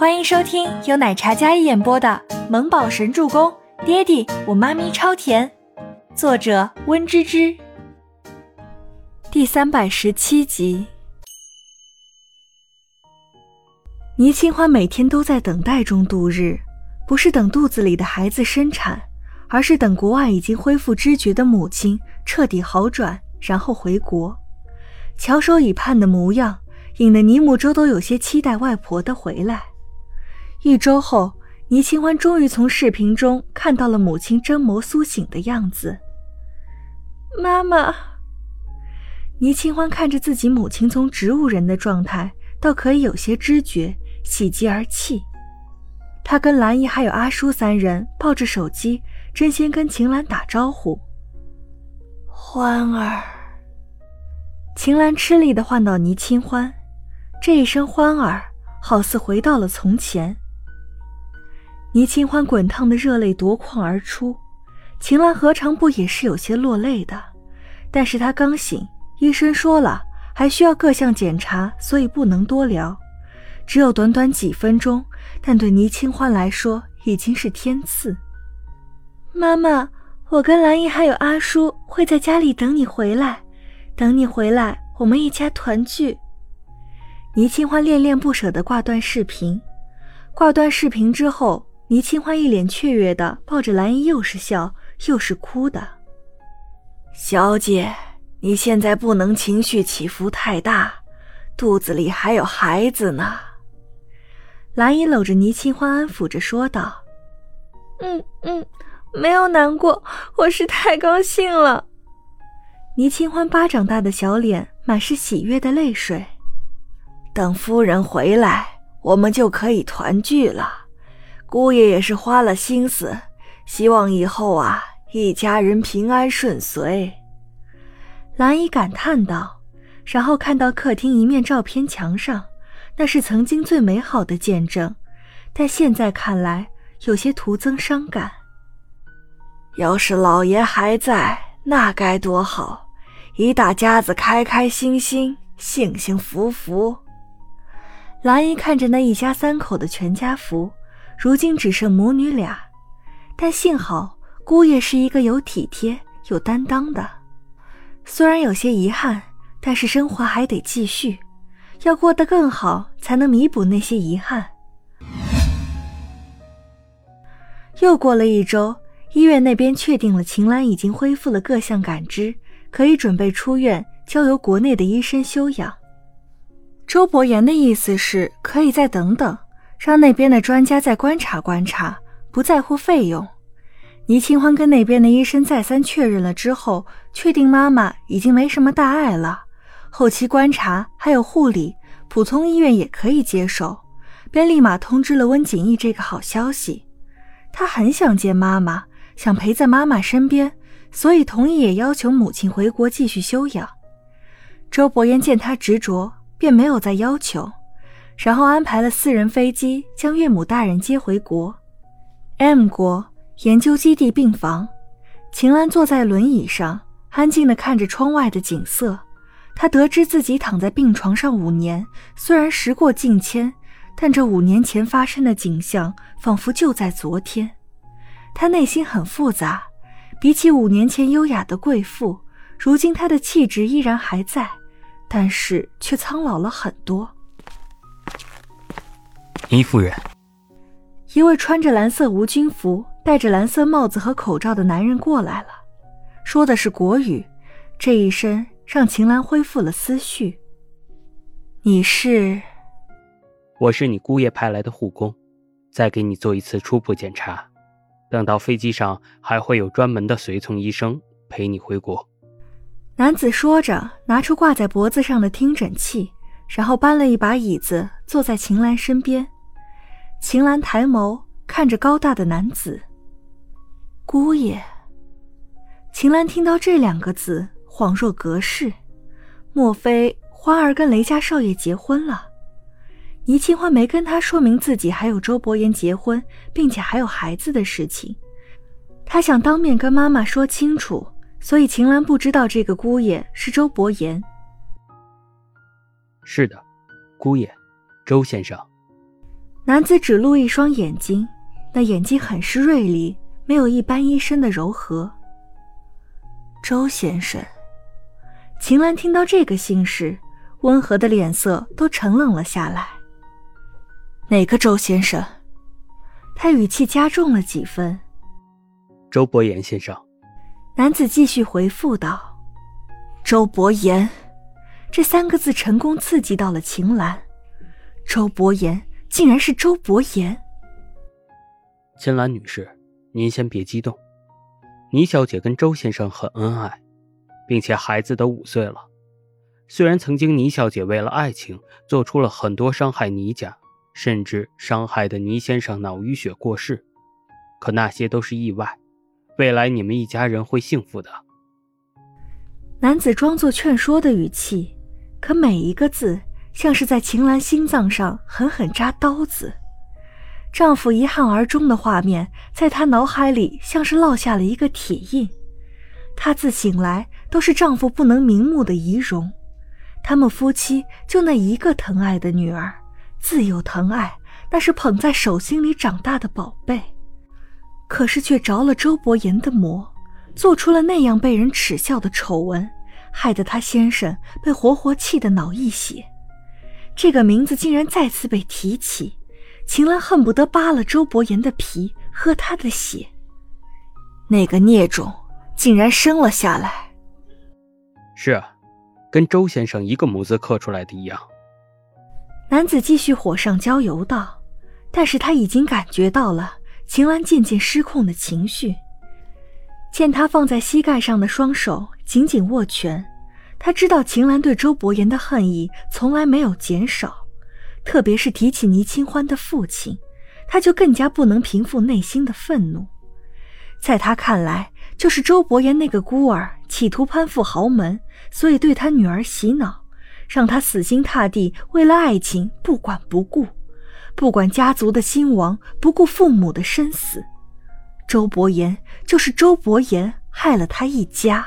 欢迎收听由奶茶嘉一演播的《萌宝神助攻》，爹地我妈咪超甜，作者温芝芝。第三百十七集。倪清欢每天都在等待中度日，不是等肚子里的孩子生产，而是等国外已经恢复知觉的母亲彻底好转，然后回国。翘首以盼的模样，引得倪母周都有些期待外婆的回来。一周后，倪清欢终于从视频中看到了母亲真眸苏醒的样子。妈妈，倪清欢看着自己母亲从植物人的状态到可以有些知觉，喜极而泣。他跟兰姨还有阿叔三人抱着手机，争先跟秦岚打招呼：“欢儿。”秦岚吃力地唤到倪清欢，这一声“欢儿”好似回到了从前。倪清欢滚烫的热泪夺眶而出，秦岚何尝不也是有些落泪的？但是她刚醒，医生说了还需要各项检查，所以不能多聊。只有短短几分钟，但对倪清欢来说已经是天赐。妈妈，我跟兰姨还有阿叔会在家里等你回来，等你回来，我们一家团聚。倪清欢恋恋不舍地挂断视频，挂断视频之后。倪清欢一脸雀跃的抱着兰姨，又是笑又是哭的。小姐，你现在不能情绪起伏太大，肚子里还有孩子呢。兰姨搂着倪清欢，安抚着说道：“嗯嗯，没有难过，我是太高兴了。”倪清欢巴掌大的小脸满是喜悦的泪水。等夫人回来，我们就可以团聚了。姑爷也是花了心思，希望以后啊，一家人平安顺遂。兰姨感叹道，然后看到客厅一面照片墙上，那是曾经最美好的见证，但现在看来有些徒增伤感。要是老爷还在，那该多好，一大家子开开心心，幸幸福福。兰姨看着那一家三口的全家福。如今只剩母女俩，但幸好姑爷是一个有体贴、有担当的。虽然有些遗憾，但是生活还得继续，要过得更好，才能弥补那些遗憾。又过了一周，医院那边确定了秦岚已经恢复了各项感知，可以准备出院，交由国内的医生休养。周伯言的意思是可以再等等。让那边的专家再观察观察，不在乎费用。倪清欢跟那边的医生再三确认了之后，确定妈妈已经没什么大碍了，后期观察还有护理，普通医院也可以接受，便立马通知了温景逸这个好消息。他很想见妈妈，想陪在妈妈身边，所以同意也要求母亲回国继续休养。周伯言见他执着，便没有再要求。然后安排了私人飞机将岳母大人接回国。M 国研究基地病房，秦岚坐在轮椅上，安静地看着窗外的景色。她得知自己躺在病床上五年，虽然时过境迁，但这五年前发生的景象仿佛就在昨天。她内心很复杂，比起五年前优雅的贵妇，如今她的气质依然还在，但是却苍老了很多。倪夫人，一位穿着蓝色无菌服、戴着蓝色帽子和口罩的男人过来了，说的是国语。这一声让秦岚恢复了思绪。你是？我是你姑爷派来的护工，再给你做一次初步检查。等到飞机上，还会有专门的随从医生陪你回国。男子说着，拿出挂在脖子上的听诊器，然后搬了一把椅子坐在秦岚身边。秦岚抬眸看着高大的男子，姑爷。秦岚听到这两个字，恍若隔世。莫非花儿跟雷家少爷结婚了？倪清欢没跟他说明自己还有周伯言结婚，并且还有孩子的事情，他想当面跟妈妈说清楚，所以秦岚不知道这个姑爷是周伯言。是的，姑爷，周先生。男子只露一双眼睛，那眼睛很是锐利，没有一般医生的柔和。周先生。秦岚听到这个姓氏，温和的脸色都沉冷了下来。哪个周先生？他语气加重了几分。周伯言先生。男子继续回复道：“周伯言。”这三个字成功刺激到了秦岚。周伯言竟然是周伯言。秦岚女士，您先别激动。倪小姐跟周先生很恩爱。并且孩子都五岁了，虽然曾经倪小姐为了爱情做出了很多伤害倪家，甚至伤害的倪先生脑淤血过世，可那些都是意外，未来你们一家人会幸福的。男子装作劝说的语气，可每一个字像是在秦岚心脏上狠狠扎刀子。丈夫遗憾而终的画面在她脑海里像是烙下了一个铁印。她自醒来都是丈夫不能瞑目的遗容，他们夫妻就那一个疼爱的女儿，自有疼爱，那是捧在手心里长大的宝贝，可是却着了周伯言的魔，做出了那样被人耻笑的丑闻，害得她先生被活活气得脑溢血。这个名字竟然再次被提起，秦岚恨不得扒了周伯言的皮，喝他的血。那个孽种！竟然生了下来。是啊，跟周先生一个模子刻出来的一样。男子继续火上浇油道，但是他已经感觉到了秦岚渐渐失控的情绪。见他放在膝盖上的双手紧紧握拳，他知道秦岚对周伯言的恨意从来没有减少，特别是提起倪清欢的父亲，他就更加不能平复内心的愤怒。在他看来，就是周伯言那个孤儿企图攀附豪门，所以对他女儿洗脑，让他死心塌地为了爱情不管不顾，不管家族的兴亡，不顾父母的生死。周伯言就是周伯言害了他一家。